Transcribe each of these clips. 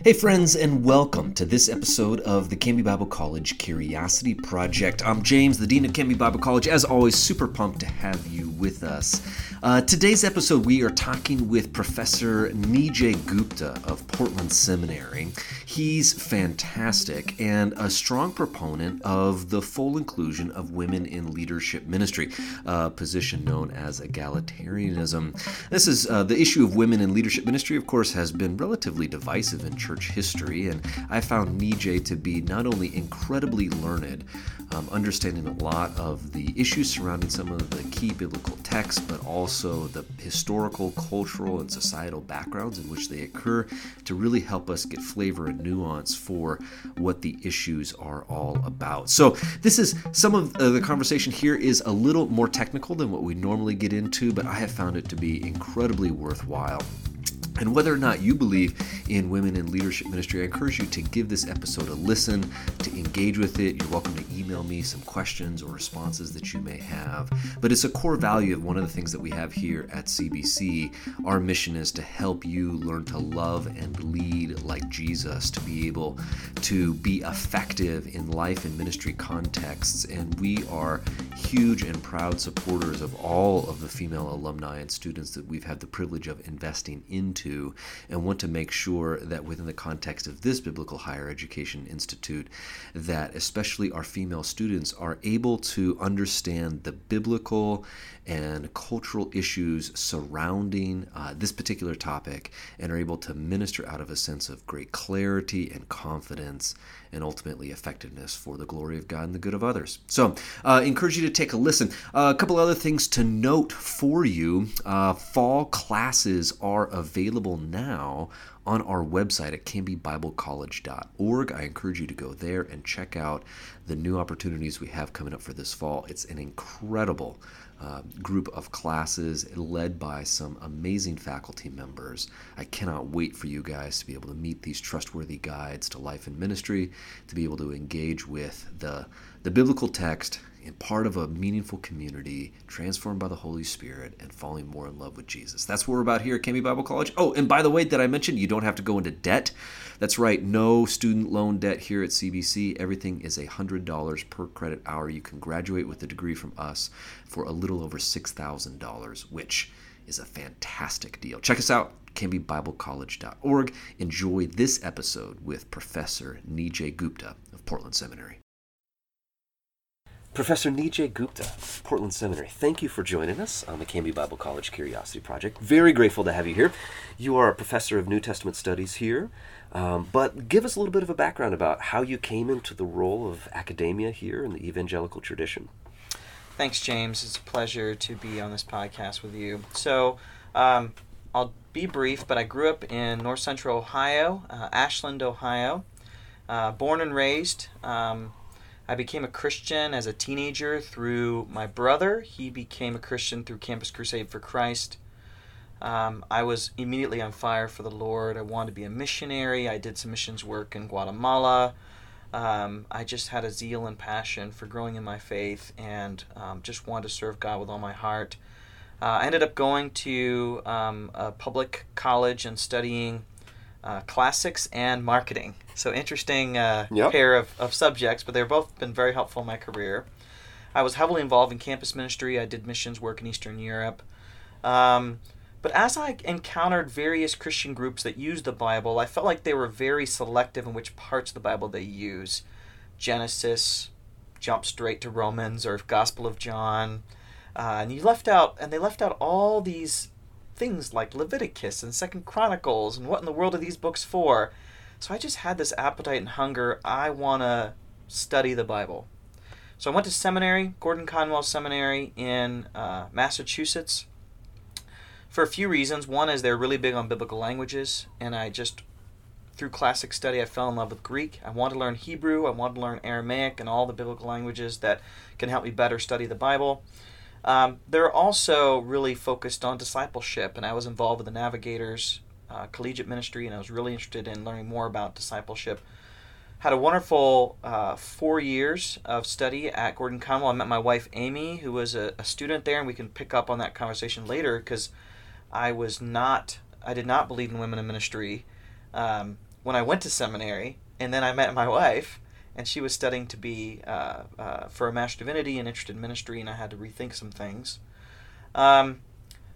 Hey, friends, and welcome to this episode of the Canby Bible College Curiosity Project. I'm James, the Dean of Canby Bible College. As always, super pumped to have you with us. Uh, today's episode, we are talking with Professor Nijay Gupta of Portland Seminary. He's fantastic and a strong proponent of the full inclusion of women in leadership ministry, a position known as egalitarianism. This is uh, the issue of women in leadership ministry, of course, has been relatively divisive in church history, and I found Nijay to be not only incredibly learned, um, understanding a lot of the issues surrounding some of the key biblical texts, but also the historical, cultural, and societal backgrounds in which they occur to really help us get flavor and nuance for what the issues are all about. So, this is some of uh, the conversation here is a little more technical than what we normally get into, but I have found it to be incredibly worthwhile. And whether or not you believe in women in leadership ministry, I encourage you to give this episode a listen, to engage with it. You're welcome to email me some questions or responses that you may have. But it's a core value of one of the things that we have here at CBC. Our mission is to help you learn to love and lead like Jesus, to be able to be effective in life and ministry contexts. And we are huge and proud supporters of all of the female alumni and students that we've had the privilege of investing into and want to make sure that within the context of this biblical higher education institute that especially our female students are able to understand the biblical and cultural issues surrounding uh, this particular topic and are able to minister out of a sense of great clarity and confidence and ultimately effectiveness for the glory of God and the good of others. So, uh, encourage you to take a listen. Uh, a couple other things to note for you uh, fall classes are available now on our website at canbybiblecollege.org. I encourage you to go there and check out the new opportunities we have coming up for this fall. It's an incredible uh, group of classes led by some amazing faculty members. I cannot wait for you guys to be able to meet these trustworthy guides to life and ministry, to be able to engage with the, the biblical text and part of a meaningful community, transformed by the Holy Spirit, and falling more in love with Jesus. That's what we're about here at Canby Bible College. Oh, and by the way, did I mention you don't have to go into debt? That's right, no student loan debt here at CBC. Everything is $100 per credit hour. You can graduate with a degree from us for a little over $6,000, which is a fantastic deal. Check us out, canbybiblecollege.org. Enjoy this episode with Professor Nijay Gupta of Portland Seminary. Professor Nijay Gupta, Portland Seminary, thank you for joining us on the Canby Bible College Curiosity Project. Very grateful to have you here. You are a professor of New Testament studies here, um, but give us a little bit of a background about how you came into the role of academia here in the evangelical tradition. Thanks, James. It's a pleasure to be on this podcast with you. So, um, I'll be brief, but I grew up in north central Ohio, uh, Ashland, Ohio, uh, born and raised. Um, I became a Christian as a teenager through my brother. He became a Christian through Campus Crusade for Christ. Um, I was immediately on fire for the Lord. I wanted to be a missionary. I did some missions work in Guatemala. Um, I just had a zeal and passion for growing in my faith and um, just wanted to serve God with all my heart. Uh, I ended up going to um, a public college and studying uh, classics and marketing. So interesting uh, yep. pair of, of subjects, but they've both been very helpful in my career. I was heavily involved in campus ministry. I did missions work in Eastern Europe. Um, but as I encountered various Christian groups that used the Bible, I felt like they were very selective in which parts of the Bible they use. Genesis, jump straight to Romans, or Gospel of John. Uh, and you left out, and they left out all these things like Leviticus and Second Chronicles and what in the world are these books for? So I just had this appetite and hunger. I want to study the Bible. So I went to seminary, Gordon Conwell Seminary in uh, Massachusetts, for a few reasons. One is they're really big on biblical languages, and I just, through classic study, I fell in love with Greek. I wanted to learn Hebrew, I wanted to learn Aramaic, and all the biblical languages that can help me better study the Bible. Um, they're also really focused on discipleship, and I was involved with the Navigators uh, Collegiate Ministry, and I was really interested in learning more about discipleship. Had a wonderful uh, four years of study at Gordon Conwell. I met my wife Amy, who was a, a student there, and we can pick up on that conversation later because I was not, I did not believe in women in ministry. Um, when I went to seminary, and then I met my wife, and she was studying to be uh, uh, for a Master Divinity and interested in ministry, and I had to rethink some things. Um,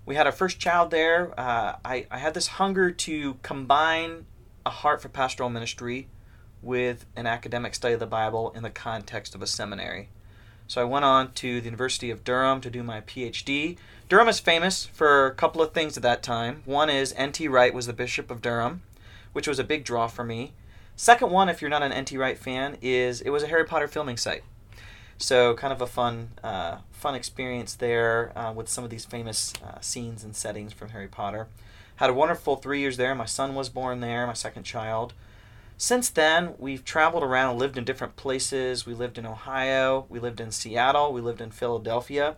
we had our first child there. Uh, I, I had this hunger to combine a heart for pastoral ministry with an academic study of the Bible in the context of a seminary. So I went on to the University of Durham to do my PhD. Durham is famous for a couple of things at that time. One is N.T. Wright was the Bishop of Durham, which was a big draw for me. Second one, if you're not an N.T. Wright fan, is it was a Harry Potter filming site. So kind of a fun, uh, fun experience there uh, with some of these famous uh, scenes and settings from Harry Potter. Had a wonderful three years there. My son was born there, my second child. Since then, we've traveled around lived in different places. We lived in Ohio, we lived in Seattle, we lived in Philadelphia,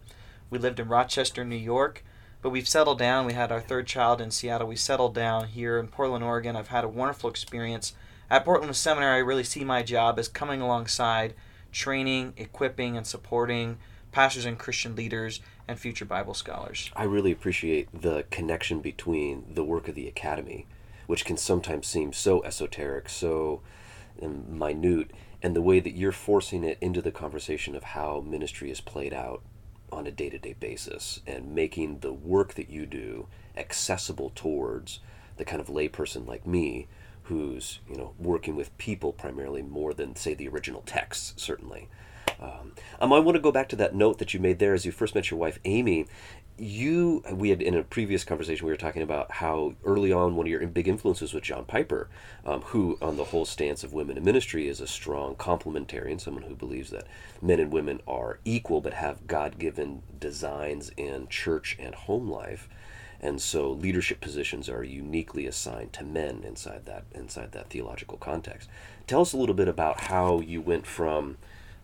we lived in Rochester, New York. But we've settled down. We had our third child in Seattle. We settled down here in Portland, Oregon. I've had a wonderful experience. At Portland Seminary, I really see my job as coming alongside, training, equipping, and supporting pastors and Christian leaders and future Bible scholars. I really appreciate the connection between the work of the academy which can sometimes seem so esoteric, so um, minute, and the way that you're forcing it into the conversation of how ministry is played out on a day to day basis and making the work that you do accessible towards the kind of layperson like me who's you know working with people primarily more than say the original texts certainly. Um, um, I want to go back to that note that you made there as you first met your wife Amy. You we had in a previous conversation we were talking about how early on one of your big influences was john piper um, who on the whole stance of women in ministry is a strong complementarian someone who believes that men and women are equal but have god-given designs in church and home life and so leadership positions are uniquely assigned to men inside that inside that theological context tell us a little bit about how you went from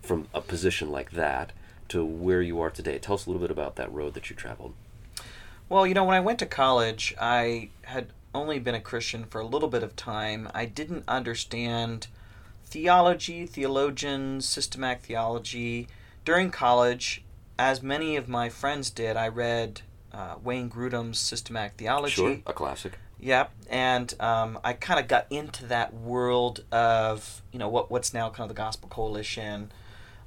from a position like that to where you are today. Tell us a little bit about that road that you traveled. Well, you know, when I went to college, I had only been a Christian for a little bit of time. I didn't understand theology, theologians, systematic theology. During college, as many of my friends did, I read uh, Wayne Grudem's Systematic Theology. Sure, a classic. Yep, and um, I kind of got into that world of you know what what's now kind of the Gospel Coalition,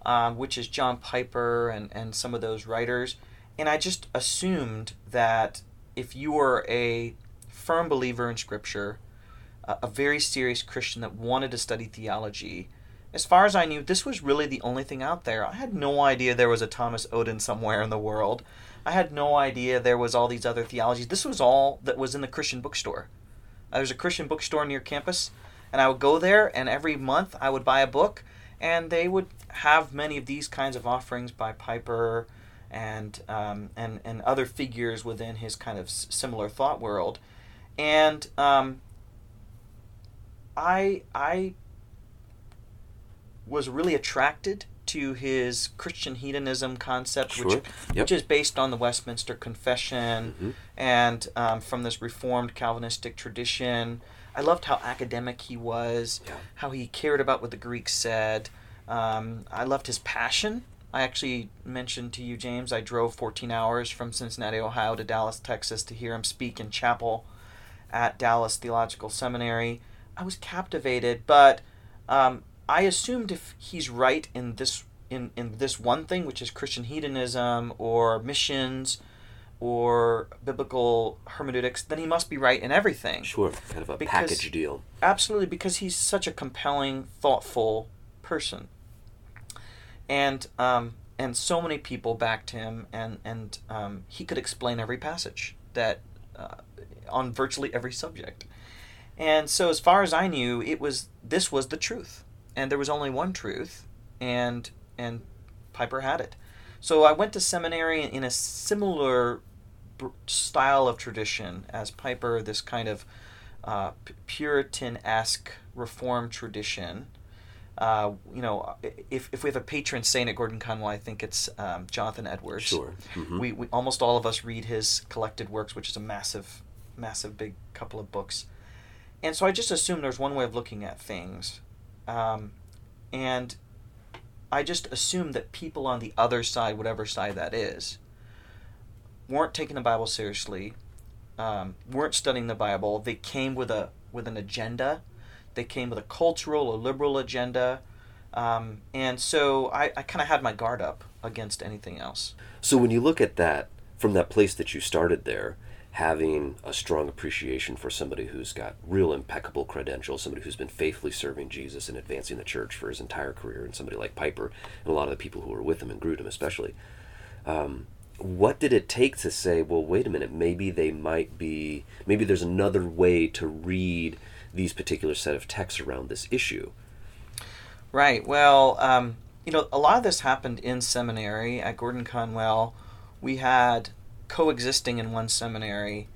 um, which is John Piper and, and some of those writers. And I just assumed that if you were a firm believer in Scripture, a, a very serious Christian that wanted to study theology, as far as I knew, this was really the only thing out there. I had no idea there was a Thomas Oden somewhere in the world. I had no idea there was all these other theologies. This was all that was in the Christian bookstore. Uh, there's a Christian bookstore near campus, and I would go there, and every month I would buy a book, and they would have many of these kinds of offerings by Piper and um, and and other figures within his kind of similar thought world, and um, I I was really attracted to his Christian hedonism concept, sure. which yep. which is based on the Westminster Confession mm-hmm. and um, from this Reformed Calvinistic tradition. I loved how academic he was, yeah. how he cared about what the Greeks said. Um, I loved his passion. I actually mentioned to you, James, I drove 14 hours from Cincinnati, Ohio to Dallas, Texas to hear him speak in chapel at Dallas Theological Seminary. I was captivated, but um, I assumed if he's right in this in, in this one thing, which is Christian hedonism or missions or biblical hermeneutics, then he must be right in everything. Sure, kind of a Because- package deal. Absolutely, because he's such a compelling, thoughtful person, and um, and so many people backed him, and and um, he could explain every passage that uh, on virtually every subject, and so as far as I knew, it was this was the truth, and there was only one truth, and and Piper had it. So I went to seminary in a similar style of tradition as Piper, this kind of uh, P- Puritan-esque Reformed tradition. Uh, you know, if, if we have a patron saint at Gordon Conwell, I think it's um, Jonathan Edwards. Sure. Mhm. We, we almost all of us read his collected works, which is a massive, massive, big couple of books. And so I just assume there's one way of looking at things, um, and I just assumed that people on the other side, whatever side that is, weren't taking the Bible seriously, um, weren't studying the Bible. They came with a with an agenda. They came with a cultural or liberal agenda. Um, and so I, I kind of had my guard up against anything else. So when you look at that from that place that you started there, having a strong appreciation for somebody who's got real impeccable credentials, somebody who's been faithfully serving Jesus and advancing the church for his entire career, and somebody like Piper and a lot of the people who were with him and grew Grudem especially. Um, what did it take to say, well, wait a minute, maybe they might be, maybe there's another way to read these particular set of texts around this issue? Right. Well, um, you know, a lot of this happened in seminary at Gordon Conwell. We had coexisting in one seminary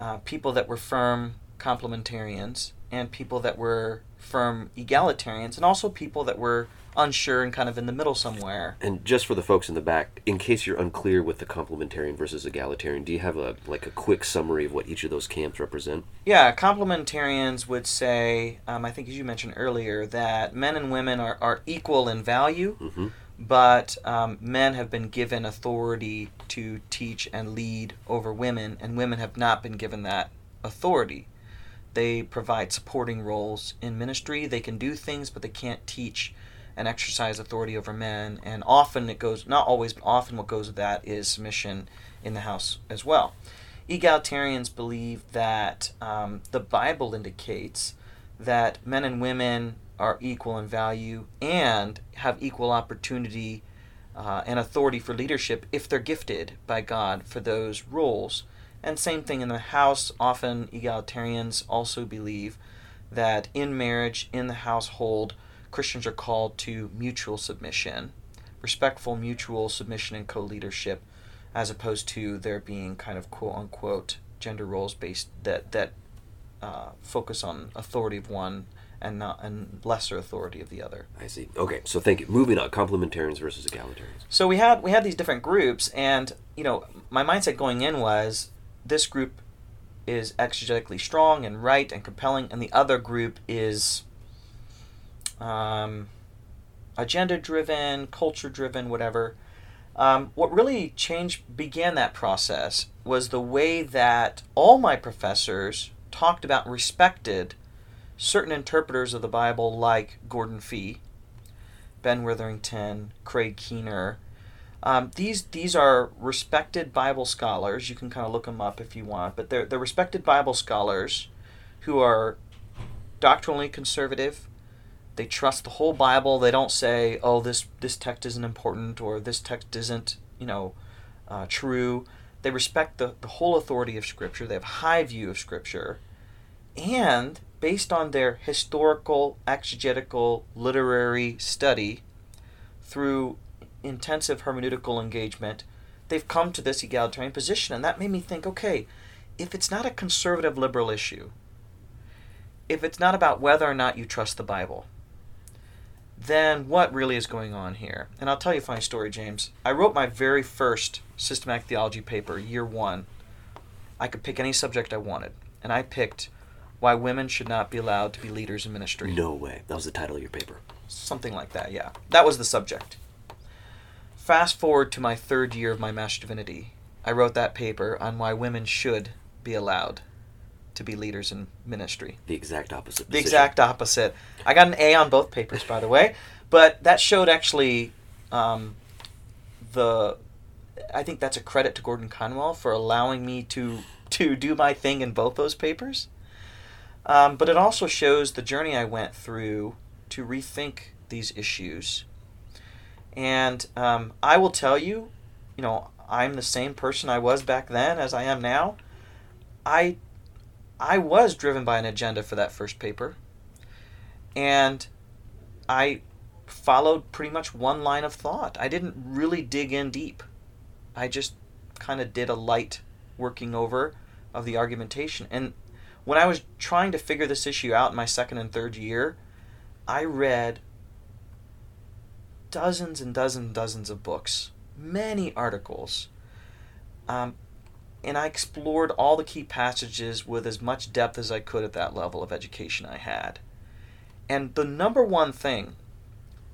uh, people that were firm complementarians and people that were firm egalitarians, and also people that were unsure and kind of in the middle somewhere. And just for the folks in the back, in case you're unclear with the complementarian versus egalitarian, do you have a like a quick summary of what each of those camps represent? Yeah, complementarians would say, um, I think as you mentioned earlier, that men and women are, are equal in value, Mm-hmm. But um, men have been given authority to teach and lead over women, and women have not been given that authority. They provide supporting roles in ministry. They can do things, but they can't teach and exercise authority over men. And often it goes, not always, but often what goes with that is submission in the house as well. Egalitarians believe that um, the Bible indicates that men and women are equal in value and have equal opportunity uh, and authority for leadership if they're gifted by God for those roles. And same thing in the house, often egalitarians also believe that in marriage, in the household, Christians are called to mutual submission, respectful mutual submission and co leadership, as opposed to there being kind of quote unquote gender roles based that, that uh, focus on authority of one and not and lesser authority of the other. I see. Okay, so thank you. Moving on, complementarians versus egalitarians. So we had we had these different groups, and you know my mindset going in was this group is exegetically strong and right and compelling, and the other group is um, agenda driven, culture driven, whatever. Um, what really changed began that process was the way that all my professors talked about and respected certain interpreters of the Bible like Gordon Fee, Ben Witherington, Craig Keener. Um, these these are respected Bible scholars. You can kind of look them up if you want, but they're they're respected Bible scholars who are doctrinally conservative. They trust the whole Bible. They don't say, "Oh, this this text isn't important" or "This text isn't you know uh, true." They respect the, the whole authority of Scripture. They have high view of Scripture, and based on their historical, exegetical, literary study, through intensive hermeneutical engagement, they've come to this egalitarian position. And that made me think okay, if it's not a conservative liberal issue, if it's not about whether or not you trust the Bible, then what really is going on here? And I'll tell you a funny story, James. I wrote my very first systematic theology paper, year one. I could pick any subject I wanted, and I picked why women should not be allowed to be leaders in ministry. No way. That was the title of your paper. Something like that, yeah. That was the subject. Fast forward to my third year of my Master Divinity. I wrote that paper on why women should be allowed to be leaders in ministry. The exact opposite. The position. exact opposite. I got an A on both papers, by the way, but that showed actually um, the. I think that's a credit to Gordon Conwell for allowing me to to do my thing in both those papers. Um, but it also shows the journey I went through to rethink these issues. And um, I will tell you, you know, I'm the same person I was back then as I am now. I I was driven by an agenda for that first paper. And I followed pretty much one line of thought. I didn't really dig in deep. I just kind of did a light working over of the argumentation. And when I was trying to figure this issue out in my second and third year, I read dozens and dozens and dozens of books, many articles. Um, and I explored all the key passages with as much depth as I could at that level of education I had. And the number one thing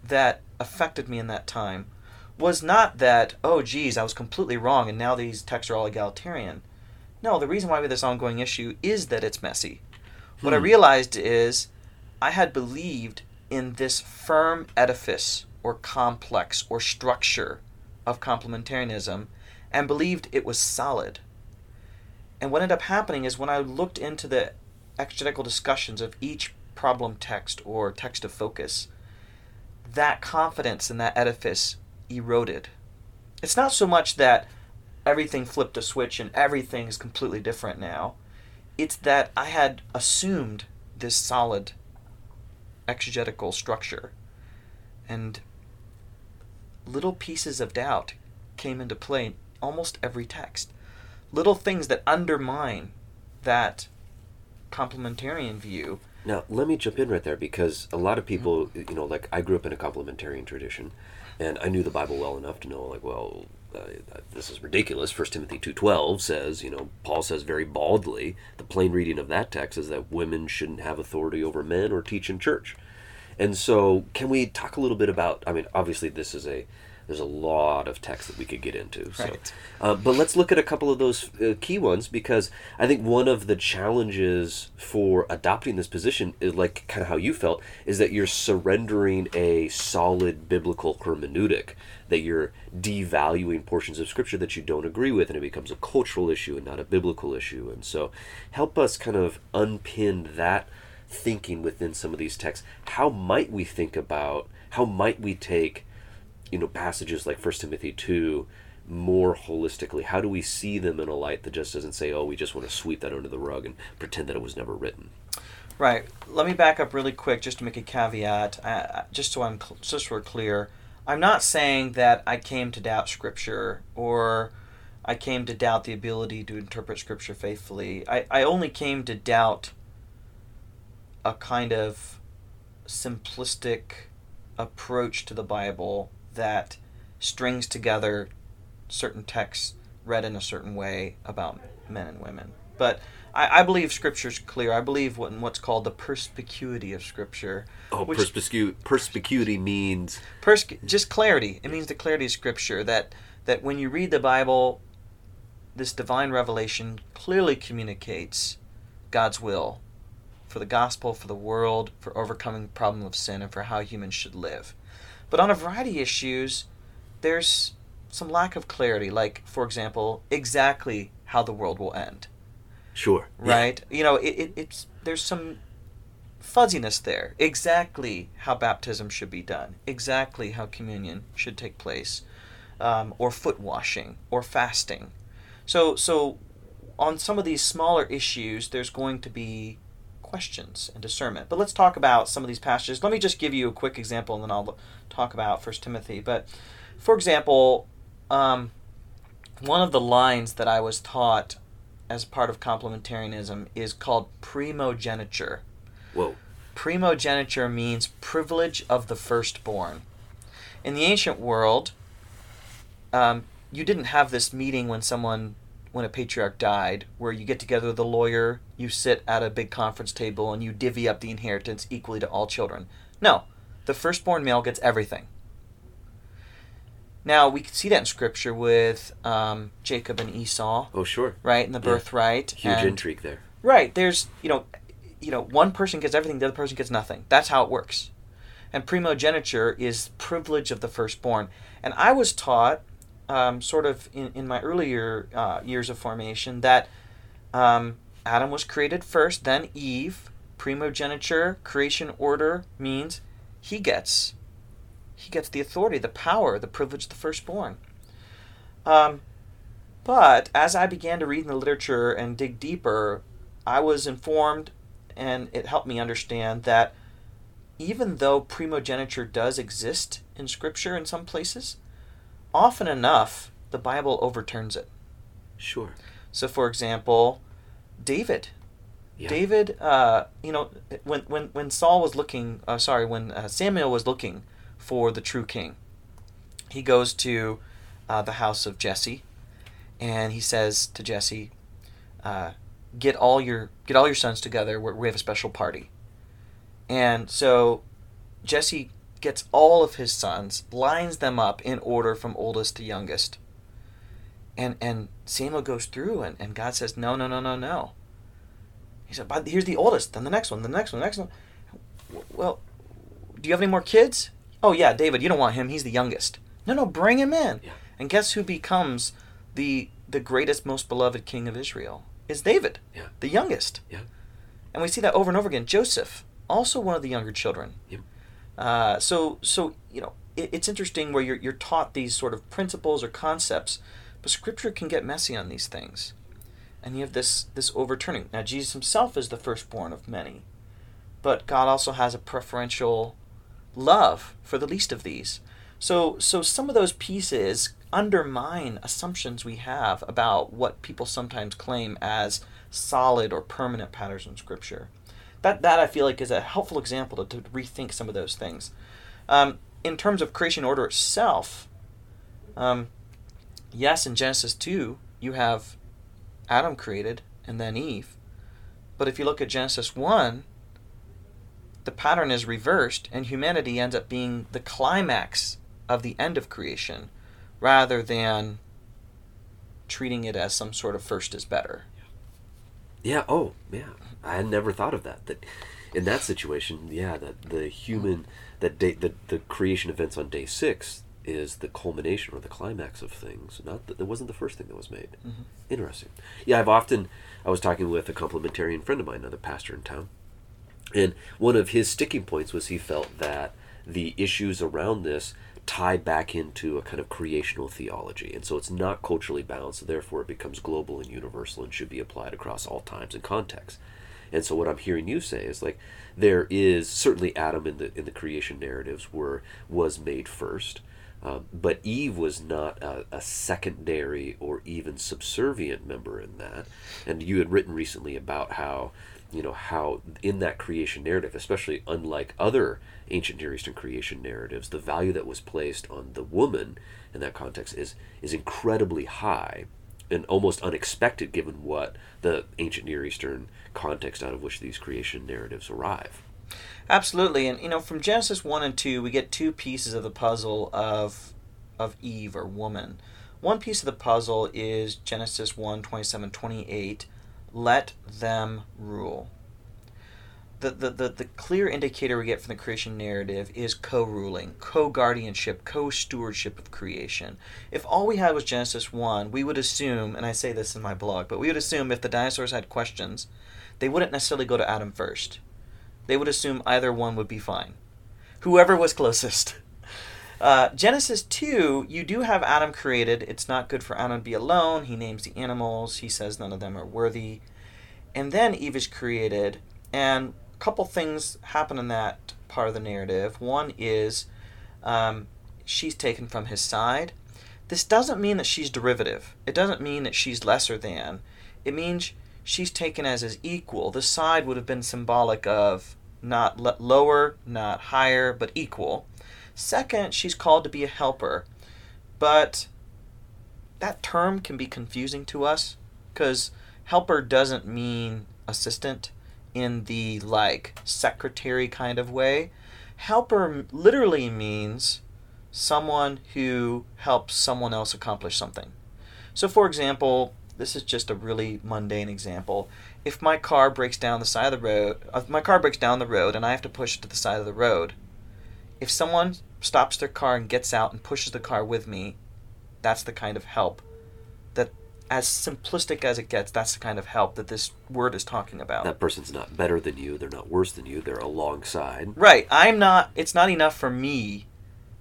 that affected me in that time was not that, oh, geez, I was completely wrong and now these texts are all egalitarian. No, the reason why we have this ongoing issue is that it's messy. What I Hmm. realized is I had believed in this firm edifice or complex or structure of complementarianism and believed it was solid. And what ended up happening is when I looked into the exegetical discussions of each problem text or text of focus, that confidence in that edifice eroded. It's not so much that everything flipped a switch and everything is completely different now. It's that I had assumed this solid exegetical structure. And little pieces of doubt came into play in almost every text. Little things that undermine that complementarian view. Now, let me jump in right there because a lot of mm-hmm. people, you know, like I grew up in a complementarian tradition, and I knew the Bible well enough to know, like, well, uh, this is ridiculous. First Timothy two twelve says, you know, Paul says very baldly, the plain reading of that text is that women shouldn't have authority over men or teach in church. And so, can we talk a little bit about? I mean, obviously, this is a there's a lot of text that we could get into. So, Right. uh, but let's look at a couple of those uh, key ones because I think one of the challenges for adopting this position is like kind of how you felt is that you're surrendering a solid biblical hermeneutic, that you're devaluing portions of scripture that you don't agree with, and it becomes a cultural issue and not a biblical issue. And so, help us kind of unpin that thinking within some of these texts. How might we think about? How might we take? you know passages like First Timothy two more holistically? How do we see them in a light that just doesn't say, "Oh, we just want to sweep that under the rug and pretend that it was never written"? Right. Let me back up really quick just to make a caveat, I- just so I'm cl- just so we're clear. I'm not saying that I came to doubt Scripture or I came to doubt the ability to interpret Scripture faithfully. I, I only came to doubt a kind of simplistic approach to the Bible that strings together certain texts read in a certain way about men and women. But I, I believe Scripture's clear. I believe what, in what's called the perspicuity of Scripture. Oh, which- perspicu- perspicuity means Pers- just clarity. It means the clarity of Scripture that that when you read the Bible, this divine revelation clearly communicates God's will for the gospel, for the world, for overcoming the problem of sin, and for how humans should live. But on a variety of issues, there's some lack of clarity. Like, for example, exactly how the world will end sure, right? You know, it, it, it's there's some fuzziness there. Exactly how baptism should be done. Exactly how communion should take place, um, or foot washing, or fasting. So so on some of these smaller issues, there's going to be questions and discernment. But let's talk about some of these passages. Let me just give you a quick example, and then I'll talk about First Timothy. But for example, um, one of the lines that I was taught as part of complementarianism is called primogeniture. Whoa, Primogeniture means privilege of the firstborn. In the ancient world, um, you didn't have this meeting when someone, when a patriarch died, where you get together with a lawyer, you sit at a big conference table, and you divvy up the inheritance equally to all children. No, the firstborn male gets everything. Now we can see that in scripture with um, Jacob and Esau, oh sure, right, in the Yeah. birthright. huge and- intrigue there. Right. There's you know, you know, one person gets everything, the other person gets nothing. That's how it works. And primogeniture is privilege of the firstborn. And I was taught, um, sort of in, in my earlier uh, years of formation, that um, Adam was created first, then Eve. Primogeniture, creation order means he gets, he gets the authority, the power, the privilege of the firstborn. Um, but as I began to read in the literature and dig deeper, I was informed, and it helped me understand that even though primogeniture does exist in Scripture in some places, often enough the Bible overturns it. Sure, So, for example, David. yeah. David, uh, you know, when when when Saul was looking, uh, sorry, when uh, Samuel was looking for the true king, he goes to uh, the house of Jesse, and he says to Jesse, uh, "Get all your get all your sons together. we we have a special party." And so Jesse gets all of his sons, lines them up in order from oldest to youngest. And and Samuel goes through and, and God says, No, no, no, no, no. He said, but here's the oldest, then the next one, the next one, the next one. well, do you have any more kids? Oh yeah, David. You don't want him. He's the youngest. No, no, bring him in. Yeah. And guess who becomes the the greatest, most beloved king of Israel? Is David, Yeah. the youngest. Yeah. And we see that over and over again. Joseph, also one of the younger children. Yep. Uh, so, so you know, it, it's interesting where you're, you're taught these sort of principles or concepts, but Scripture can get messy on these things, and you have this this overturning. Now, Jesus himself is the firstborn of many, but God also has a preferential love for the least of these. So, so some of those pieces undermine assumptions we have about what people sometimes claim as solid or permanent patterns in Scripture. That, that I feel like is a helpful example to, to rethink some of those things. Um, in terms of creation order itself, um, yes, in Genesis 2, you have Adam created and then Eve. But if you look at Genesis 1, the pattern is reversed, and humanity ends up being the climax of the end of creation rather than treating it as some sort of first is better. Yeah. Oh, yeah. I had never thought of that. That in that situation, yeah, that the human that day the the creation events on day six is the culmination or the climax of things. Not that it wasn't the first thing that was made. Mm-hmm. Interesting. Yeah, I've often I was talking with a complementarian friend of mine, another pastor in town, and one of his sticking points was he felt that the issues around this tie back into a kind of creational theology. And so it's not culturally bound, so therefore it becomes global and universal and should be applied across all times and contexts. And so what I'm hearing you say is like there is certainly Adam in the in the creation narratives were was made first. Um, but Eve was not a, a secondary or even subservient member in that. And you had written recently about how, you know, how in that creation narrative, especially unlike other ancient Near Eastern creation narratives, the value that was placed on the woman in that context is is incredibly high and almost unexpected given what the ancient Near Eastern context out of which these creation narratives arrive. Absolutely, and you know, from Genesis one and two, we get two pieces of the puzzle of of Eve or woman. One piece of the puzzle is Genesis 1, 27, 28, let them rule. The, the, the, the clear indicator we get from the creation narrative is co ruling, co guardianship, co stewardship of creation. If all we had was Genesis 1, we would assume, and I say this in my blog, but we would assume if the dinosaurs had questions, they wouldn't necessarily go to Adam first they would assume either one would be fine. Whoever was closest. Uh, Genesis 2, you do have Adam created. It's not good for Adam to be alone. He names the animals. He says none of them are worthy. And then Eve is created. And a couple things happen in that part of the narrative. One is um, she's taken from his side. This doesn't mean that she's derivative, it doesn't mean that she's lesser than. It means she's taken as his equal. The side would have been symbolic of not lower, not higher, but equal. Second, she's called to be a helper. But that term can be confusing to us because helper doesn't mean assistant in the like secretary kind of way. Helper literally means someone who helps someone else accomplish something. So, for example, this is just a really mundane example. If my car breaks down the side of the road, if my car breaks down the road and I have to push it to the side of the road, if someone stops their car and gets out and pushes the car with me, that's the kind of help that, as simplistic as it gets, that's the kind of help that this word is talking about. That person's not better than you, they're not worse than you, they're alongside. Right. I'm not, it's not enough for me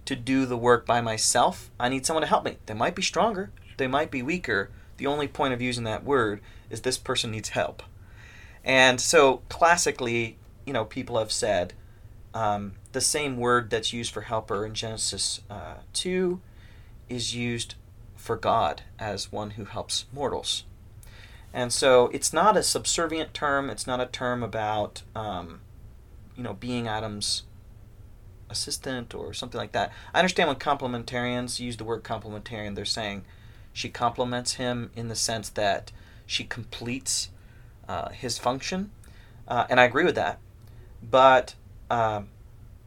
to do the work by myself. I need someone to help me. They might be stronger, they might be weaker. The only point of using that word is this person needs help. And so, classically, you know, people have said um, the same word that's used for helper in Genesis uh, 2 is used for God as one who helps mortals. And so it's not a subservient term. It's not a term about, um, you know, being Adam's assistant or something like that. I understand when complementarians use the word complementarian, they're saying she complements him in the sense that she completes uh, his function. Uh, and I agree with that. But um,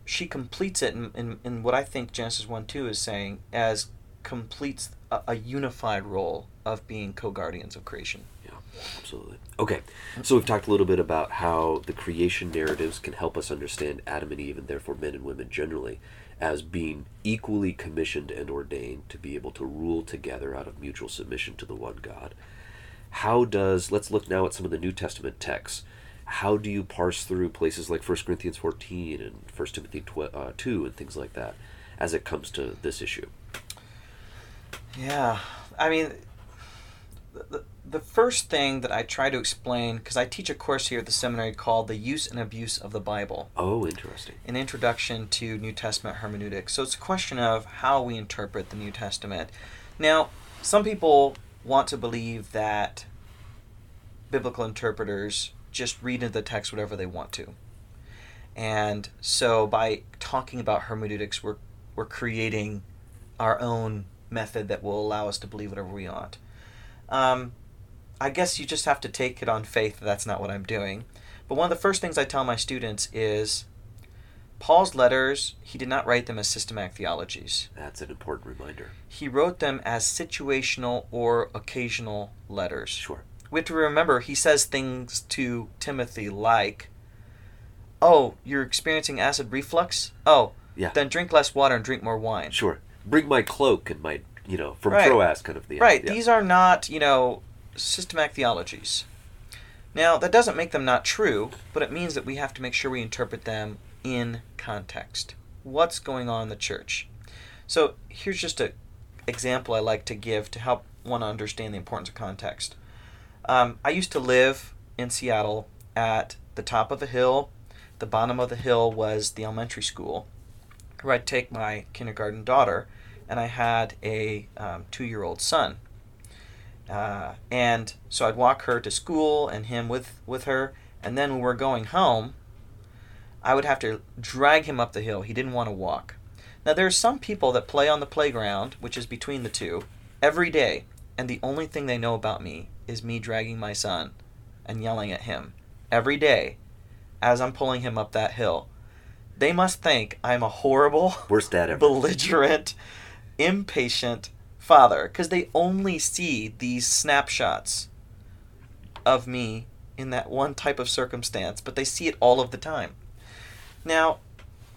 she completes it in, in, in what I think Genesis 1 2 is saying as completes a, a unified role of being co guardians of creation. Yeah. Absolutely. Okay, so we've talked a little bit about how the creation narratives can help us understand Adam and Eve, and therefore men and women generally, as being equally commissioned and ordained to be able to rule together out of mutual submission to the one God. How does, let's look now at some of the New Testament texts. How do you parse through places like 1 Corinthians 14 and 1 Timothy 12, uh, 2 and things like that as it comes to this issue? Yeah, I mean, the, the first thing that I try to explain, because I teach a course here at the seminary called The Use and Abuse of the Bible. Oh, interesting. An introduction to New Testament hermeneutics. So it's a question of how we interpret the New Testament. Now, some people want to believe that biblical interpreters just read into the text whatever they want to. And so by talking about hermeneutics, we're, we're creating our own method that will allow us to believe whatever we want. Um, I guess you just have to take it on faith that that's not what I'm doing. But one of the first things I tell my students is Paul's letters, he did not write them as systematic theologies. That's an important reminder. He wrote them as situational or occasional letters. Sure. We have to remember he says things to Timothy like, Oh, you're experiencing acid reflux? Oh, Yeah. then drink less water and drink more wine. Sure. Bring my cloak and my, you know, from Right. Troas kind of the Right. Yeah. These are not, you know, systematic theologies. Now, that doesn't make them not true, but it means that we have to make sure we interpret them in context. What's going on in the church? So, here's just a example I like to give to help one understand the importance of context. Um, I used to live in Seattle at the top of a hill. The bottom of the hill was the elementary school, where I'd take my kindergarten daughter, and I had a um, two-year-old son. Uh, and so I'd walk her to school and him with, with her, and then when we're going home, I would have to drag him up the hill. He didn't want to walk. Now there are some people that play on the playground, which is between the two, every day, and the only thing they know about me is me dragging my son and yelling at him every day as I'm pulling him up that hill. They must think I'm a horrible, Worst dad ever. belligerent, impatient father because they only see these snapshots of me in that one type of circumstance, but they see it all of the time. Now,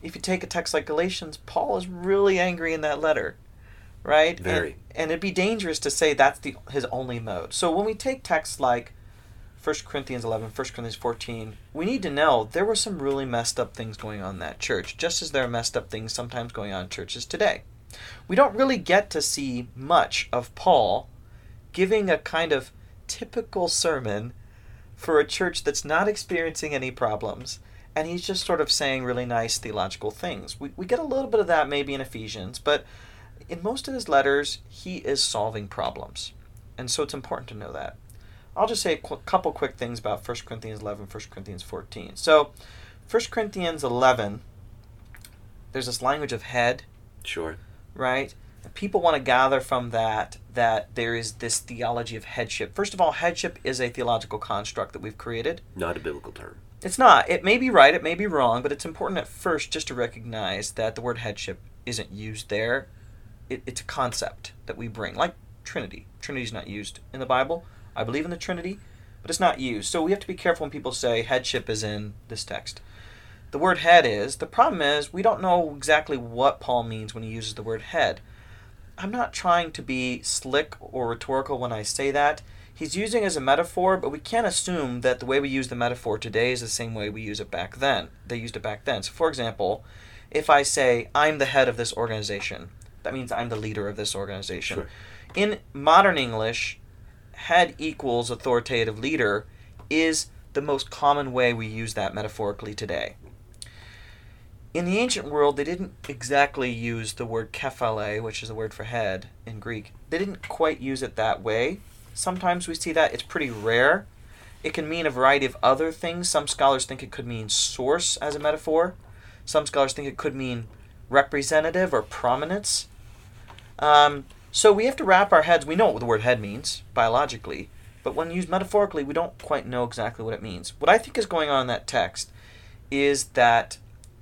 if you take a text like Galatians, Paul is really angry in that letter, right? Very. And, and it'd be dangerous to say that's the his only mode. So when we take texts like 1 Corinthians 11, 1 Corinthians 14, we need to know there were some really messed up things going on in that church, just as there are messed up things sometimes going on in churches today. We don't really get to see much of Paul giving a kind of typical sermon for a church that's not experiencing any problems, and he's just sort of saying really nice theological things. We, we get a little bit of that maybe in Ephesians, but in most of his letters, he is solving problems. And so it's important to know that. I'll just say a qu- couple quick things about 1 Corinthians 11, 1 Corinthians 14. So, 1 Corinthians 11, there's this language of head, Sure. right? And people want to gather from that that there is this theology of headship. First of all, headship is a theological construct that we've created. Not a biblical term. It's not. It may be right, it may be wrong, but it's important at first just to recognize that the word headship isn't used there. It, it's a concept that we bring, like Trinity. Trinity is not used in the Bible. I believe in the Trinity, but it's not used. So we have to be careful when people say headship is in this text. The word head is. The problem is we don't know exactly what Paul means when he uses the word head. I'm not trying to be slick or rhetorical when I say that. He's using it as a metaphor, but we can't assume that the way we use the metaphor today is the same way we use it back then. They used it back then. So, for example, if I say, I'm the head of this organization, that means I'm the leader of this organization. Sure. In modern English, head equals authoritative leader is the most common way we use that metaphorically today. In the ancient world, they didn't exactly use the word kephale, which is the word for head in Greek. They didn't quite use it that way. Sometimes we see that. It's pretty rare. It can mean a variety of other things. Some scholars think it could mean source as a metaphor. Some scholars think it could mean representative or prominence. Um, so we have to wrap our heads. We know what the word head means biologically, but when used metaphorically, we don't quite know exactly what it means. What I think is going on in that text is that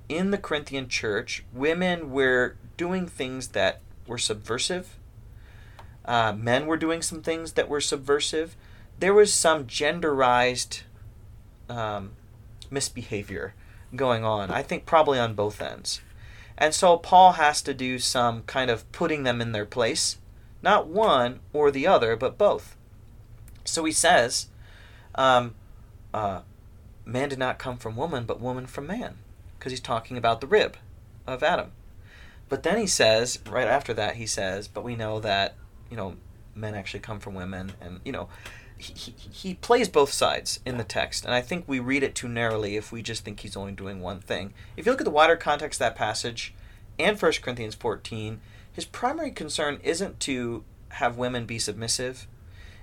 in the Corinthian church, women were doing things that were subversive. Uh, men were doing some things that were subversive. there was some genderized um, misbehavior going on. I think probably on both ends. And so Paul has to do some kind of putting them in their place, not one or the other, but both. So he says, um, uh, man did not come from woman, but woman from man, because he's talking about the rib of Adam. But then he says, right after that, he says, but we know that, you know, men actually come from women, and, you know, he, he, plays both sides in the text, and I think we read it too narrowly if we just think he's only doing one thing. If you look at the wider context of that passage and 1 Corinthians 14, his primary concern isn't to have women be submissive.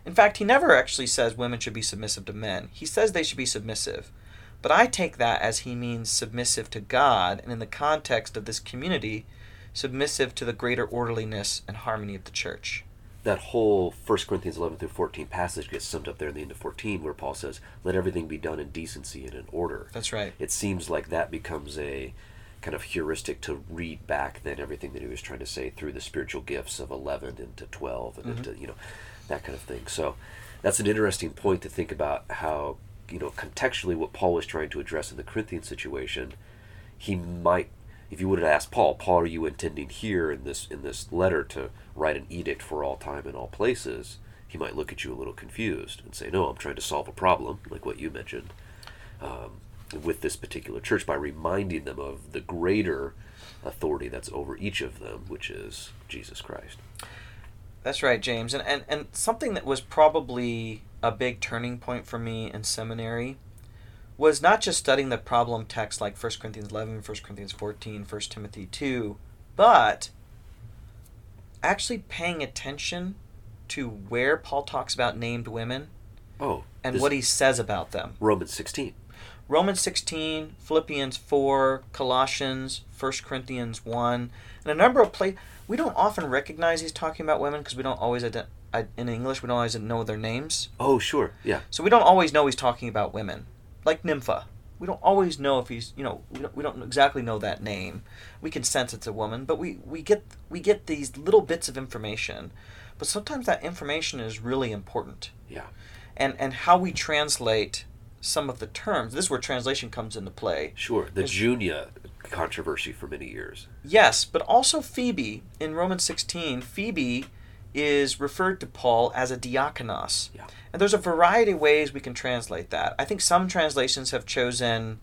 In fact, he never actually says women should be submissive to men. He says they should be submissive. But I take that as he means submissive to God, and in the context of this community, submissive to the greater orderliness and harmony of the church that whole 1 Corinthians 11 through 14 passage gets summed up there in the end of 14 where Paul says, Let everything be done in decency and in order. That's right. It seems like that becomes a kind of heuristic to read back then everything that he was trying to say through the spiritual gifts of 11 into 12 and mm-hmm. into, you know, that kind of thing. So that's an interesting point to think about how, you know, contextually what Paul was trying to address in the Corinthian situation, he might if you would have asked Paul, Paul, are you intending here in this in this letter to write an edict for all time and all places? He might look at you a little confused and say, No, I'm trying to solve a problem, like what you mentioned, um, with this particular church by reminding them of the greater authority that's over each of them, which is Jesus Christ. That's right, James. And, and, and something that was probably a big turning point for me in seminary was not just studying the problem text like 1 Corinthians 11, 1 Corinthians 14, 1 Timothy 2, but actually paying attention to where Paul talks about named women oh, and what he says about them. Romans 16. Romans 16, Philippians 4, Colossians, 1 Corinthians 1, and a number of places. We don't often recognize he's talking about women because we don't always ident- in English we don't always know their names. Oh, sure, yeah. So we don't always know he's talking about women like Nympha. We don't always know if he's, you know, we don't, we don't exactly know that name. We can sense it's a woman, but we, we get we get these little bits of information. But sometimes that information is really important. Yeah. And and how we translate some of the terms. This is where translation comes into play. Sure. The Junia controversy for many years. Yes, but also Phoebe in Romans 16, Phoebe is referred to Paul as a diakonos. Yeah. And there's a variety of ways we can translate that. I think some translations have chosen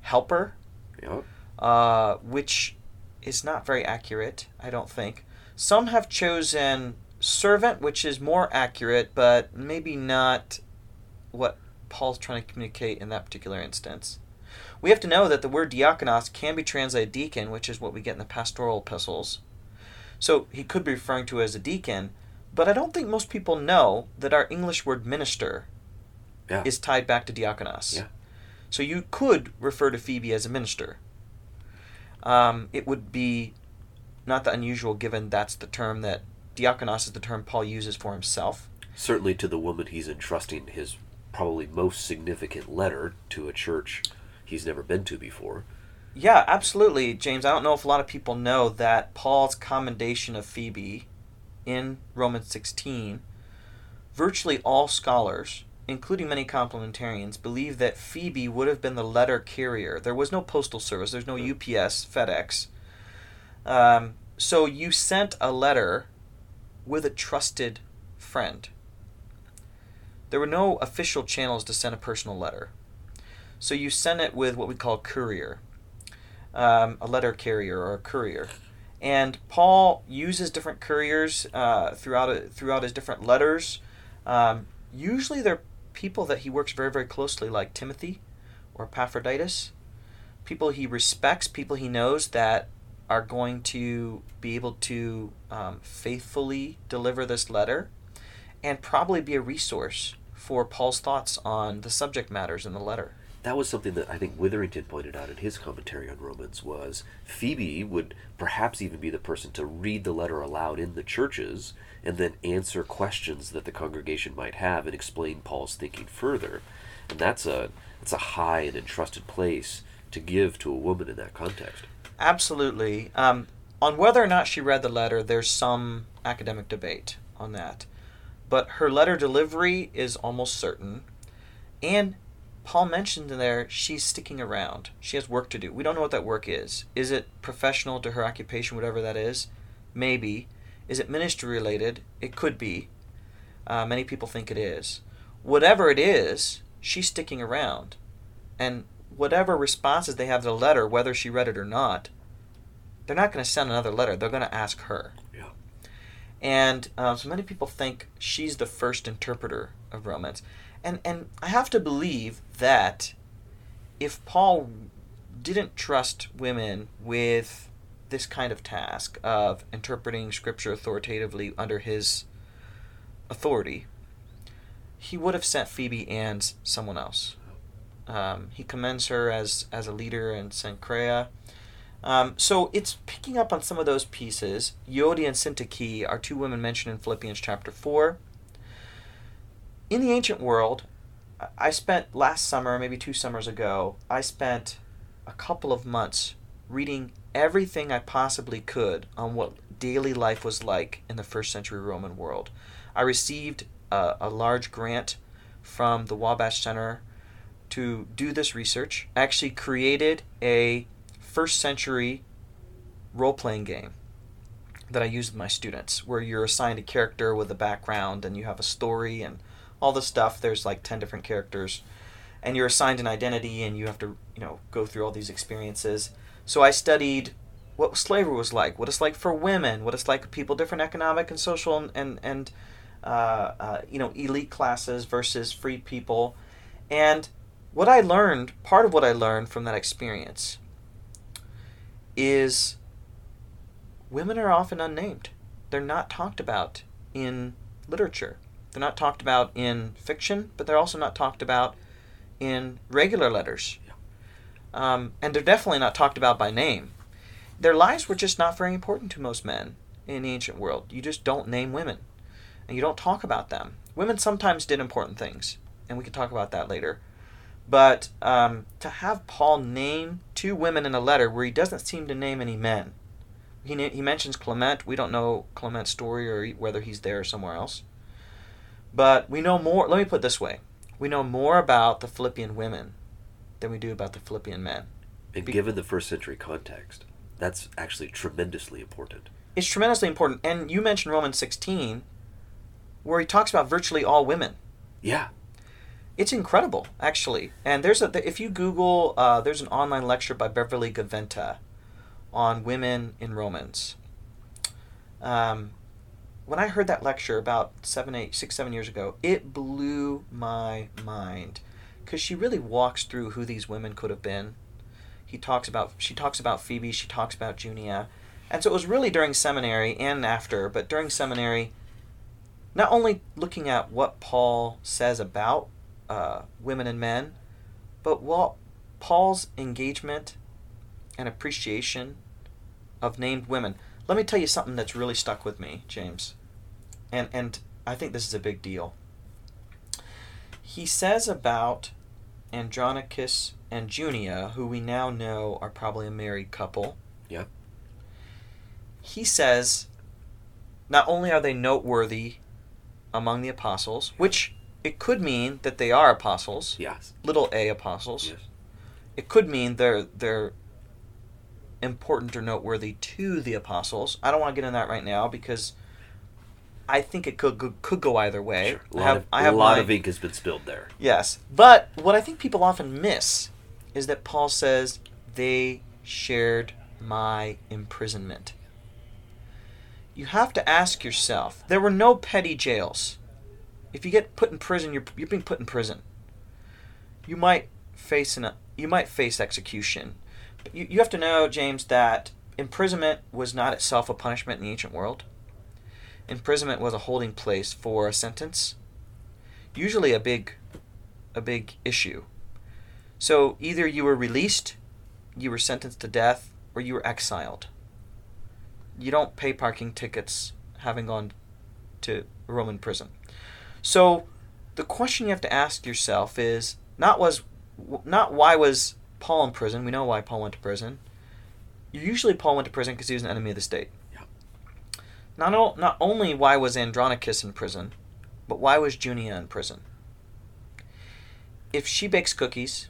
helper, yep. uh, which is not very accurate, I don't think. Some have chosen servant, which is more accurate, but maybe not what Paul's trying to communicate in that particular instance. We have to know that the word diakonos can be translated deacon, which is what we get in the pastoral epistles. So he could be referring to as a deacon, but I don't think most people know that our English word minister yeah. is tied back to diakonos. Yeah. So you could refer to Phoebe as a minister. Um, it would be not that unusual given that's the term that diakonos is the term Paul uses for himself. Certainly to the woman he's entrusting his probably most significant letter to a church he's never been to before. Yeah, absolutely, James. I don't know if a lot of people know that Paul's commendation of Phoebe in Romans 16, virtually all scholars, including many complementarians, believe that Phoebe would have been the letter carrier. There was no postal service, there's no UPS, FedEx. Um, so you sent a letter with a trusted friend. There were no official channels to send a personal letter. So you sent it with what we call courier, um, a letter carrier or a courier. And Paul uses different couriers uh, throughout it, throughout his different letters. Um, usually, they're people that he works very very closely, like Timothy or Epaphroditus. People he respects, people he knows that are going to be able to um, faithfully deliver this letter, and probably be a resource for Paul's thoughts on the subject matters in the letter that was something that I think Witherington pointed out in his commentary on Romans was Phoebe would perhaps even be the person to read the letter aloud in the churches and then answer questions that the congregation might have and explain Paul's thinking further. And that's a that's a high and entrusted place to give to a woman in that context. Absolutely. Um, on whether or not she read the letter, there's some academic debate on that. but her letter delivery is almost certain. And Paul mentioned in there she's sticking around. She has work to do. We don't know what that work is. Is it professional to her occupation, whatever that is? Maybe. Is it ministry related? It could be. Uh, many people think it is. Whatever it is, she's sticking around. And whatever responses they have to the letter, whether she read it or not, they're not going to send another letter. They're going to ask her. Yeah. And uh, so many people think she's the first interpreter of Romans. And, and I have to believe that if Paul didn't trust women with this kind of task of interpreting scripture authoritatively under his authority, he would have sent Phoebe and someone else. Um, he commends her as, as a leader in Cenchrea. Um, so it's picking up on some of those pieces. Euodia and Syntyche are two women mentioned in Philippians chapter 4. In the ancient world, I spent last summer, maybe two summers ago, I spent a couple of months reading everything I possibly could on what daily life was like in the first century Roman world. I received a, a large grant from the Wabash Center to do this research. I actually created a first century role playing game that I use with my students where you're assigned a character with a background and you have a story and all the stuff. There's like 10 different characters and you're assigned an identity and you have to, you know, go through all these experiences. So I studied what slavery was like, what it's like for women, what it's like for people different economic and social and and, and uh, uh, you know elite classes versus free people, and what I learned, part of what I learned from that experience, is women are often unnamed. They're not talked about in literature. They're not talked about in fiction, but they're also not talked about in regular letters. Um, and they're definitely not talked about by name. Their lives were just not very important to most men in the ancient world. You just don't name women, and you don't talk about them. Women sometimes did important things, and we can talk about that later. But um, to have Paul name two women in a letter where he doesn't seem to name any men, he, he mentions Clement. We don't know Clement's story or whether he's there or somewhere else. But we know more. Let me put it this way we know more about the Philippian women than we do about the Philippian men. And Be- given the first century context, that's actually tremendously important. It's tremendously important. And you mentioned Romans 16, where he talks about virtually all women. Yeah. It's incredible, actually. And there's a if you Google, uh, there's an online lecture by Beverly Gaventa on women in Romans. Um, when I heard that lecture about seven, eight, six, seven years ago, it blew my mind because she really walks through who these women could have been. He talks about she talks about Phoebe, she talks about Junia, and so it was really during seminary and after, but during seminary, not only looking at what Paul says about uh, women and men, but what Paul's engagement and appreciation of named women. Let me tell you something that's really stuck with me, James, and and I think this is a big deal. He says about Andronicus and Junia, who we now know are probably a married couple. Yeah. He says, not only are they noteworthy among the apostles, which it could mean that they are apostles, Yes. little a apostles. Yes. It could mean they're they're important or noteworthy to the apostles. I don't want to get in that right now because I think it could could, go either way. Sure. A I lot, have, of, I have a lot my- of ink has been spilled there. Yes. But what I think people often miss is that Paul says they shared my imprisonment. You have to ask yourself there were no petty jails. If you get put in prison, you're, you're being put in prison. You might face an, you might face execution. But you, you have to know, James, that imprisonment was not itself a punishment in the ancient world. Imprisonment was a holding place for a sentence usually a big a big issue. So either you were released, you were sentenced to death, or you were exiled. You don't pay parking tickets having gone to a Roman prison. So the question you have to ask yourself is not was not why was Paul in prison? We know why Paul went to prison. Usually Paul went to prison because he was an enemy of the state. Not, o- not only why was Andronicus in prison, but why was Junia in prison? If she bakes cookies,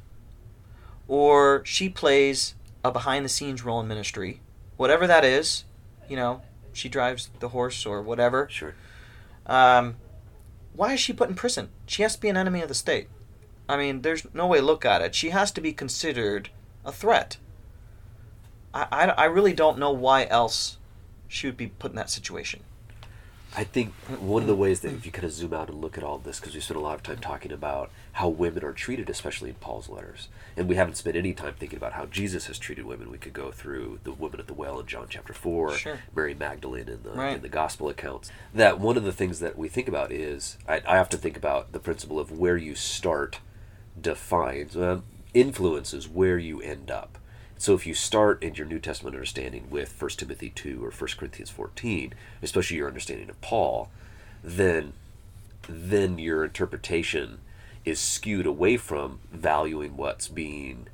or she plays a behind the scenes role in ministry, whatever that is, you know, she drives the horse or whatever. Sure. Um, why is she put in prison? She has to be an enemy of the state. I mean, there's no way to look at it. She has to be considered a threat. I, I, I really don't know why else she would be put in that situation. I think one of the ways that if you kind of zoom out and look at all this, because we spent a lot of time talking about how women are treated, especially in Paul's letters, and we haven't spent any time thinking about how Jesus has treated women. We could go through the woman at the well in John chapter four, Sure. Mary Magdalene in the Right. in the gospel accounts. That one of the things that we think about is I, I to think about the principle of where you start defines um, influences where you end up. So if you start in your New Testament understanding with 1 Timothy 2 or 1 Corinthians 14, especially your understanding of Paul, then then your interpretation is skewed away from valuing what's being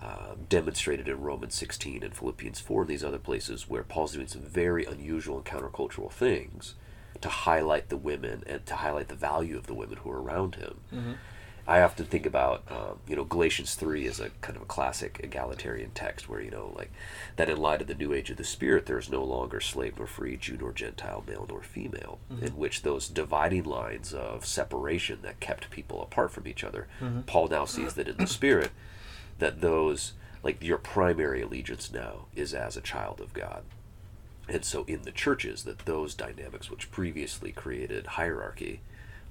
uh, demonstrated in Romans 16 and Philippians 4 and these other places where Paul's doing some very unusual and countercultural things to highlight the women and to highlight the value of the women who are around him. I often think about, um, you know, Galatians 3 is a kind of a classic egalitarian text where, you know, like that in light of the new age of the Spirit, there is no longer slave nor free, Jew nor Gentile, male nor female, in which those dividing lines of separation that kept people apart from each other, Paul now sees that in the Spirit, that those, like your primary allegiance now is as a child of God. And so in the churches, that those dynamics which previously created hierarchy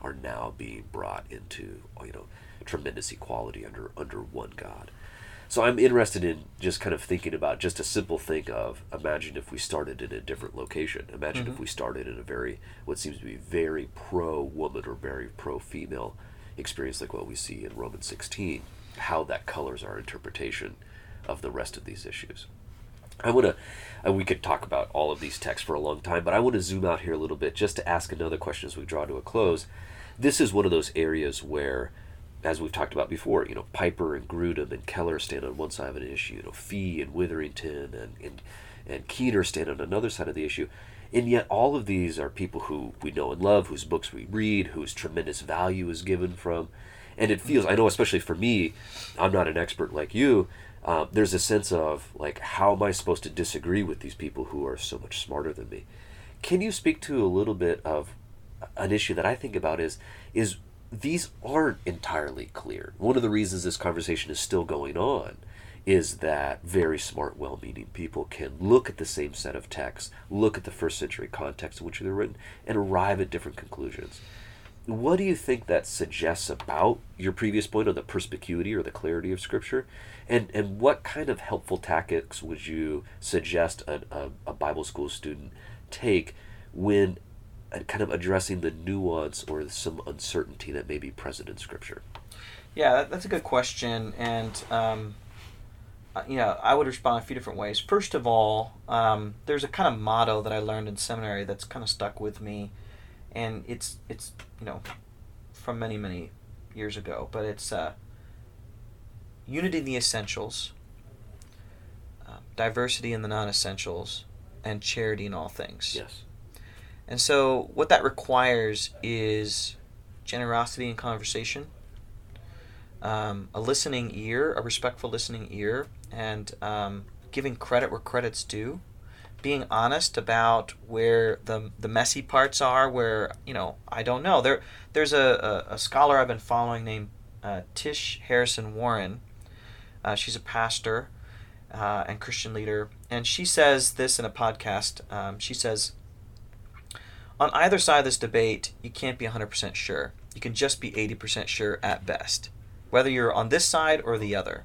are now being brought into you know tremendous equality under under one God. So I'm interested in just kind of thinking about just a simple thing of imagine if we started in a different location. Imagine if mm-hmm. we started in a very what seems to be very pro woman or very pro female experience like what we see in Romans 16, how that colors our interpretation of the rest of these issues. I want to, uh, and we could talk about all of these texts for a long time, but I want to zoom out here a little bit just to ask another question as we draw to a close. This is one of those areas where, as we've talked about before, you know, Piper and Grudem and Keller stand on one side of an issue, you know, Fee and Witherington and, and, and Keener stand on another side of the issue. And yet, all of these are people who we know and love, whose books we read, whose tremendous value is given from. And it feels, I know, especially for me, I'm not an expert like you. Um, there's a sense of, like, how am I supposed to disagree with these people who are so much smarter than me? Can you speak to a little bit of an issue that I think about is is these aren't entirely clear. One of the reasons this conversation is still going on is that very smart, well-meaning people can look at the same set of texts, look at the first century context in which they're written, and arrive at different conclusions. What do you think that suggests about your previous point on the perspicuity or the clarity of Scripture? And, and what kind of helpful tactics would you suggest a, a, a Bible school student take when kind of addressing the nuance or some uncertainty that may be present in Scripture? Yeah, that's a good question, and um, uh, you know, I would respond a few different ways. First of all, um, there's a kind of motto that I learned in seminary that's kind of stuck with me, and it's it's you know, from many many years ago, but it's uh, unity in the essentials, uh, diversity in the non-essentials, and charity in all things. Yes. And so, what that requires is generosity in conversation, um, a listening ear, a respectful listening ear, and um, giving credit where credit's due, being honest about where the the messy parts are, where you know I don't know. There, there's a, a, a scholar I've been following named uh, Tish Harrison Warren. Uh, she's a pastor uh, and Christian leader, and she says this in a podcast. Um, she says on either side of this debate, you can't be 100% sure. You can just be 80% sure at best, whether you're on this side or the other.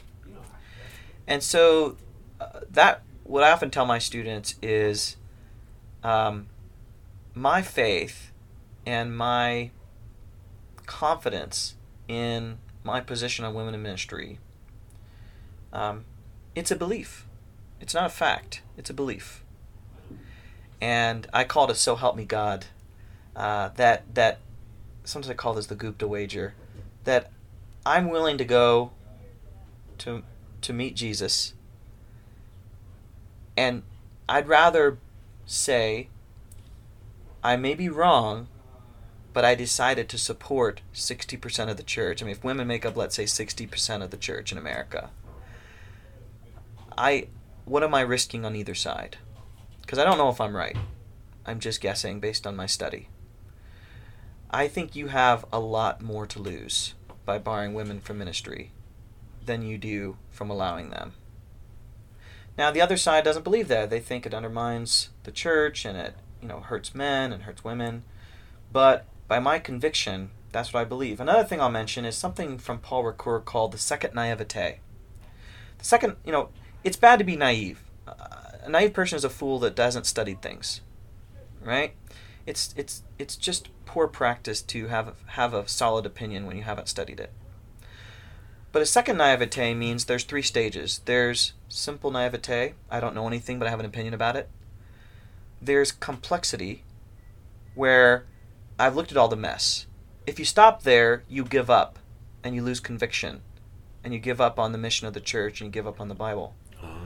And so, uh, that what I often tell my students is um, my faith and my confidence in my position on women in ministry. Um, it's a belief. It's not a fact. It's a belief and I call it "So Help Me God." Uh, that that sometimes I call this the Gupta wager. That I'm willing to go to to meet Jesus, and I'd rather say I may be wrong, but I decided to support 60% of the church. I mean, if women make up, let's say, 60% of the church in America, I, what am I risking on either side? Because I don't know if I'm right. I'm just guessing based on my study. I think you have a lot more to lose by barring women from ministry than you do from allowing them. Now, the other side doesn't believe that. They think it undermines the church and it, you know, hurts men and hurts women. But by my conviction, that's what I believe. Another thing I'll mention is something from Paul Ricoeur called the second naivete. The second, you know, it's bad to be naive. A naive person is a fool that doesn't study things, right? It's it's it's just poor practice to have have a solid opinion when you haven't studied it. But a second naivete means there's three stages. There's simple naivete, I don't know anything but I have an opinion about it. There's complexity, where I've looked at all the mess. If you stop there, you give up and you lose conviction and you give up on the mission of the church and you give up on the Bible. Oh.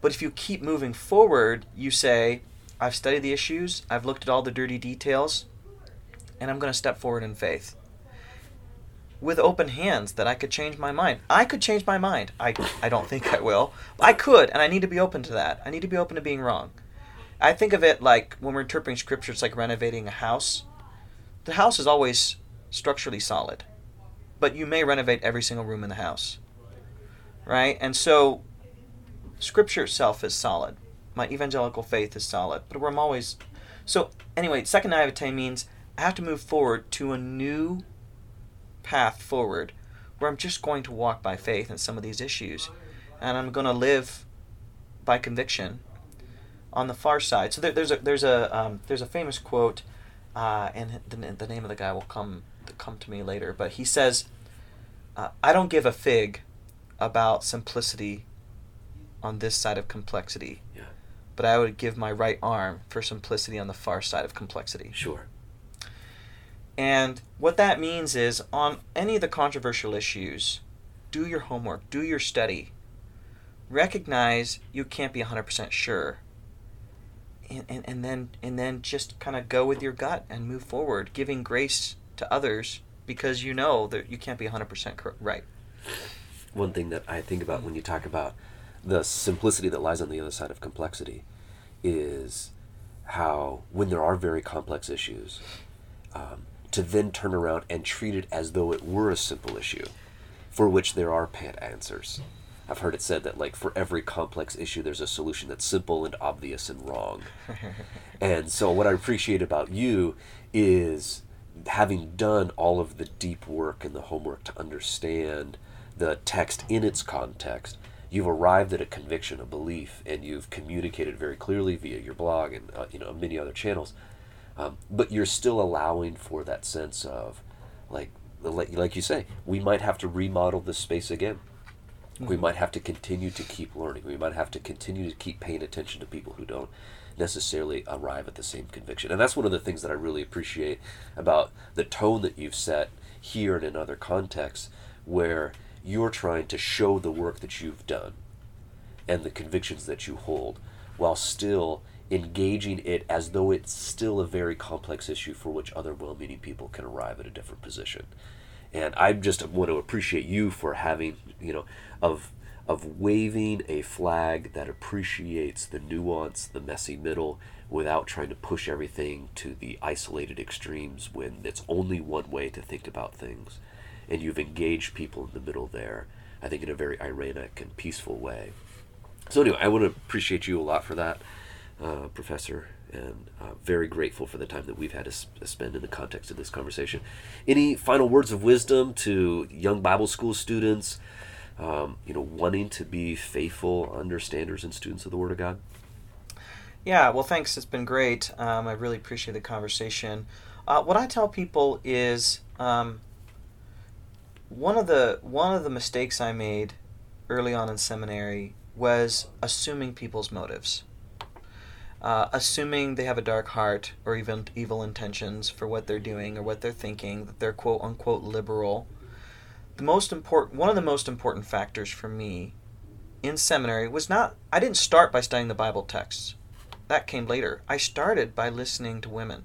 But if you keep moving forward, you say, I've studied the issues, I've looked at all the dirty details, and I'm going to step forward in faith. With open hands that I could change my mind. I could change my mind. I, I don't think I will. I could, and I need to be open to that. I need to be open to being wrong. I think of it like when we're interpreting scripture, it's like renovating a house. The house is always structurally solid, but you may renovate every single room in the house. Right? And so Scripture itself is solid. My evangelical faith is solid, but where I'm always. So, anyway, second naivete means I have to move forward to a new path forward where I'm just going to walk by faith in some of these issues. And I'm going to live by conviction on the far side. So there, there's a there's a um, there's a famous quote, uh, and the, the name of the guy will come come to me later. But he says, uh, "I don't give a fig about simplicity on this side of complexity. Yeah. But I would give my right arm for simplicity on the far side of complexity. Sure. And what that means is on any of the controversial issues, do your homework, do your study. Recognize you can't be 100% sure. And, and, and then and then just kind of go with your gut and move forward, giving grace to others because you know that you can't be 100% cor- right. One thing that I think about when you talk about the simplicity that lies on the other side of complexity is how when there are very complex issues um, to then turn around and treat it as though it were a simple issue for which there are pat answers. I've heard it said that like for every complex issue there's a solution that's simple and obvious and wrong. And so what i appreciate about you is having done all of the deep work and the homework to understand the text in its context you've arrived at a conviction, a belief, and you've communicated very clearly via your blog and uh, you know many other channels. Um, but you're still allowing for that sense of, like, like you say, we might have to remodel this space again. Mm-hmm. We might have to continue to keep learning. We might have to continue to keep paying attention to people who don't necessarily arrive at the same conviction. And that's one of the things that I really appreciate about the tone that you've set here and in other contexts, where you're trying to show the work that you've done and the convictions that you hold while still engaging it as though it's still a very complex issue for which other well meaning people can arrive at a different position. And I just want to appreciate you for having, you know, of of waving a flag that appreciates the nuance, the messy middle, without trying to push everything to the isolated extremes when it's only one way to think about things and you've engaged people in the middle there, I think in a very ironic and peaceful way. So anyway, I want to appreciate you a lot for that, uh, Professor, and uh, very grateful for the time that we've had to sp- spend in the context of this conversation. Any final words of wisdom to young Bible school students, um, you know, wanting to be faithful understanders and students of the Word of God? Yeah, well, thanks. It's been great. Um, I really appreciate the conversation. Uh, what I tell people is um, one of the one of the mistakes I made early on in seminary was assuming people's motives. Uh, assuming they have a dark heart or even evil intentions for what they're doing or what they're thinking, that they're quote unquote liberal. The most important, one of the most important factors for me in seminary was not, I didn't start by studying the Bible texts. That came later. I started by listening to women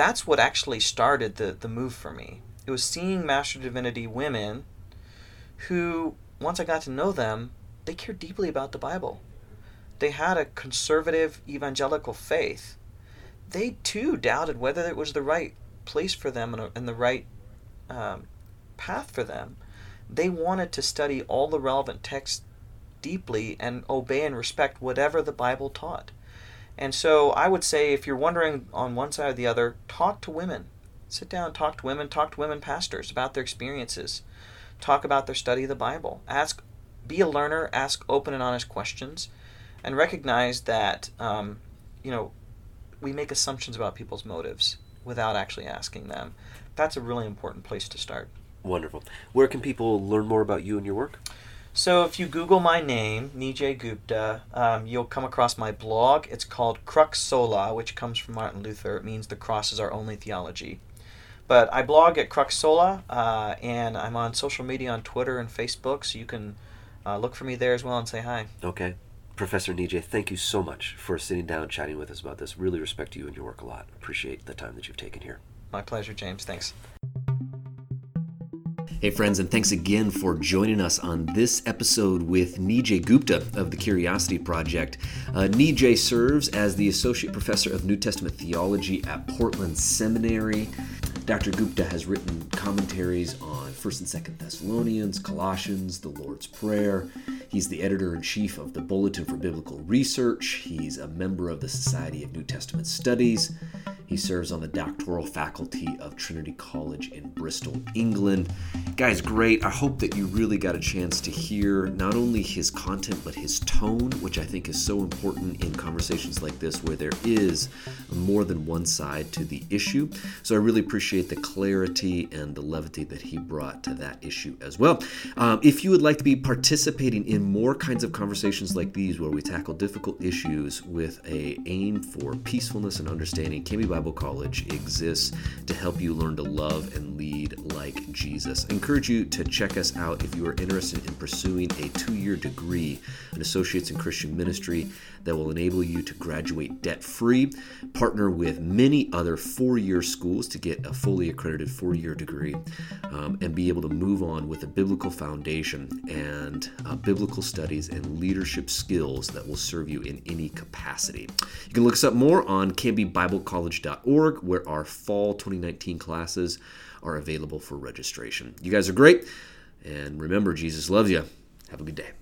that's what actually started the, the move for me. It was seeing Master Divinity women who, once I got to know them, they cared deeply about the Bible. They had a conservative evangelical faith. They too doubted whether it was the right place for them and, and the right um, path for them. They wanted to study all the relevant texts deeply and obey and respect whatever the Bible taught. And so I would say if you're wondering on one side or the other, talk to women. Sit down, talk to women, talk to women pastors about their experiences. Talk about their study of the Bible. Ask, be a learner, ask open and honest questions, and recognize that, um, you know, we make assumptions about people's motives without actually asking them. That's a really important place to start. Wonderful. Where can people learn more about you and your work? So if you Google my name, Nijay Gupta, um, you'll come across my blog. It's called Crux Sola, which comes from Martin Luther. It means the cross is our only theology. But I blog at Crux Sola, uh, and I'm on social media on Twitter and Facebook, so you can uh, look for me there as well and say hi. Okay. Professor Nijay, thank you so much for sitting down and chatting with us about this. Really respect you and your work a lot. Appreciate the time that you've taken here. My pleasure, James. Thanks. Hey, friends, and thanks again for joining us on this episode with Nijay Gupta of the Curiosity Project. Uh, Nijay serves as the Associate Professor of New Testament Theology at Portland Seminary. Dr. Gupta has written commentaries on 1st and 2nd Thessalonians, Colossians, the Lord's Prayer. He's the editor in chief of the Bulletin for Biblical Research. He's a member of the Society of New Testament Studies. He serves on the doctoral faculty of Trinity College in Bristol, England. Guys, great. I hope that you really got a chance to hear not only his content, but his tone, which I think is so important in conversations like this where there is more than one side to the issue. So I really appreciate the clarity and the levity that he brought to that issue as well. Um, if you would like to be participating in more kinds of conversations like these where we tackle difficult issues with a aim for peacefulness and understanding, Cambie Bible College exists to help you learn to love and lead like Jesus. I encourage you to check us out if you are interested in pursuing a two-year degree, an Associates in Christian Ministry that will enable you to graduate debt-free, partner with many other four-year schools to get a fully accredited four-year degree, um, and be able to move on with a biblical foundation and uh, biblical studies and leadership skills that will serve you in any capacity. You can look us up more on cambiebiblecollege.org, where our fall 2019 classes are available for registration. You guys are great, and remember, Jesus loves you. Have a good day.